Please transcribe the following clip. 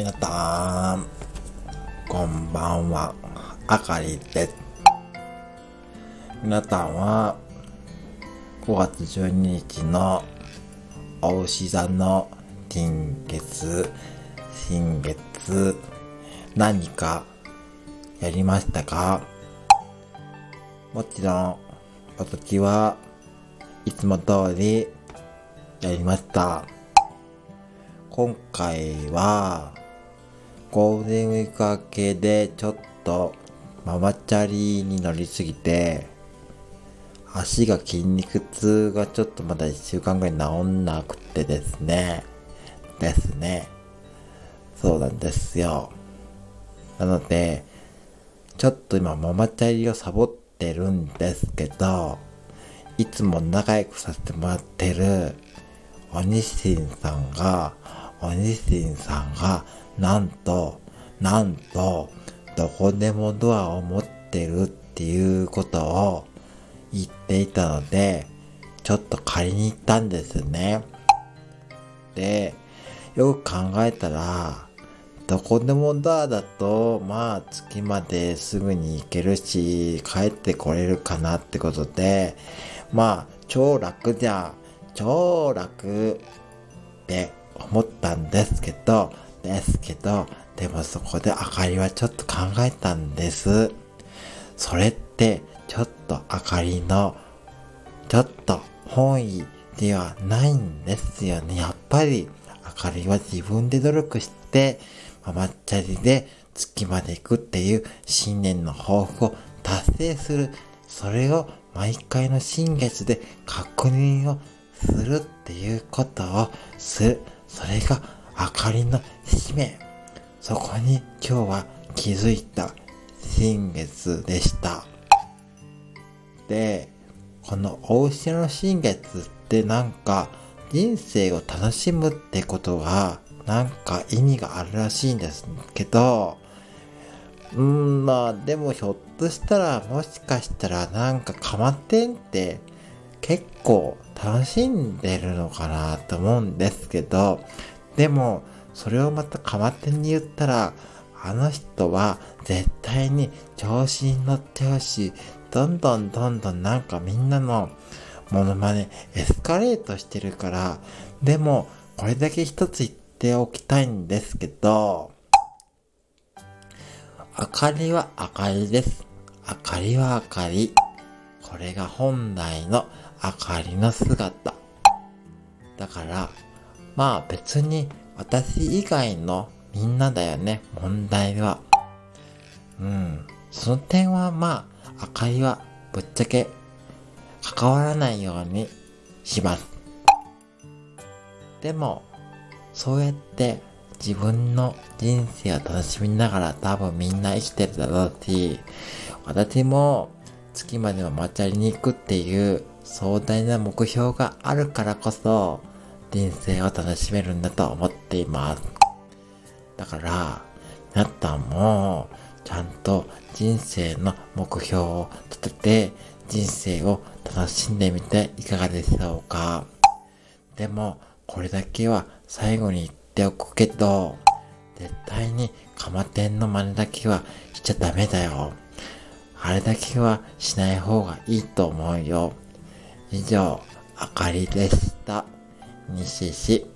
皆さん、こんばんは、あかりです。皆さんは、5月12日のお牛座の新月、新月、何かやりましたか？もちろん、私はいつも通りやりました。今回は、ゴールデンウィーク明けでちょっとママチャリに乗りすぎて、足が筋肉痛がちょっとまだ1週間ぐらい治んなくてですね。ですね。そうなんですよ。なので、ちょっと今ママチャリをサボってるんですけど、いつも仲良くさせてもらってる、おにしんさんが、おにしんさんが、なんと、なんと、どこでもドアを持ってるっていうことを言っていたので、ちょっと借りに行ったんですね。で、よく考えたら、どこでもドアだと、まあ月まですぐに行けるし、帰ってこれるかなってことで、まあ超楽じゃん。超楽って思ったんですけど、ですけど、でもそこであかりはちょっと考えたんです。それってちょっとあかりのちょっと本意ではないんですよね。やっぱりあかりは自分で努力してママチャリで月まで行くっていう新年の抱負を達成する。それを毎回の新月で確認をするっていうことをする。それがあかりの使命。そこに今日は気づいた新月でした。で、このお牛の新月ってなんか人生を楽しむってことがなんか意味があるらしいんですけど、うん、まあでもひょっとしたらもしかしたらなんかかまってんって結構楽しんでるのかなと思うんですけど、でもそれをまたかまってに言ったら、あの人は絶対に調子に乗ってほしい。どんどんどんどんなんかみんなのモノマネエスカレートしてるから、でもこれだけ一つ言っておきたいんですけど、明かりは明かりです。明かりは明かり。これが本来の明かりの姿。だから、まあ別に私以外のみんなだよね、問題は。うん。その点はまあ、明かりはぶっちゃけ関わらないようにします。でも、そうやって自分の人生を楽しみながら多分みんな生きてるだろうし、私も月まではまちゃりに行くっていう壮大な目標があるからこそ人生を楽しめるんだと思っています。だから、なったもちゃんと人生の目標を立てて人生を楽しんでみていかがでしょうか。でも、これだけは最後に言っておくけど、絶対にカマテンの真似だけはしちゃダメだよ。あれだけはしない方がいいと思うよ。以上、あかりでした。西市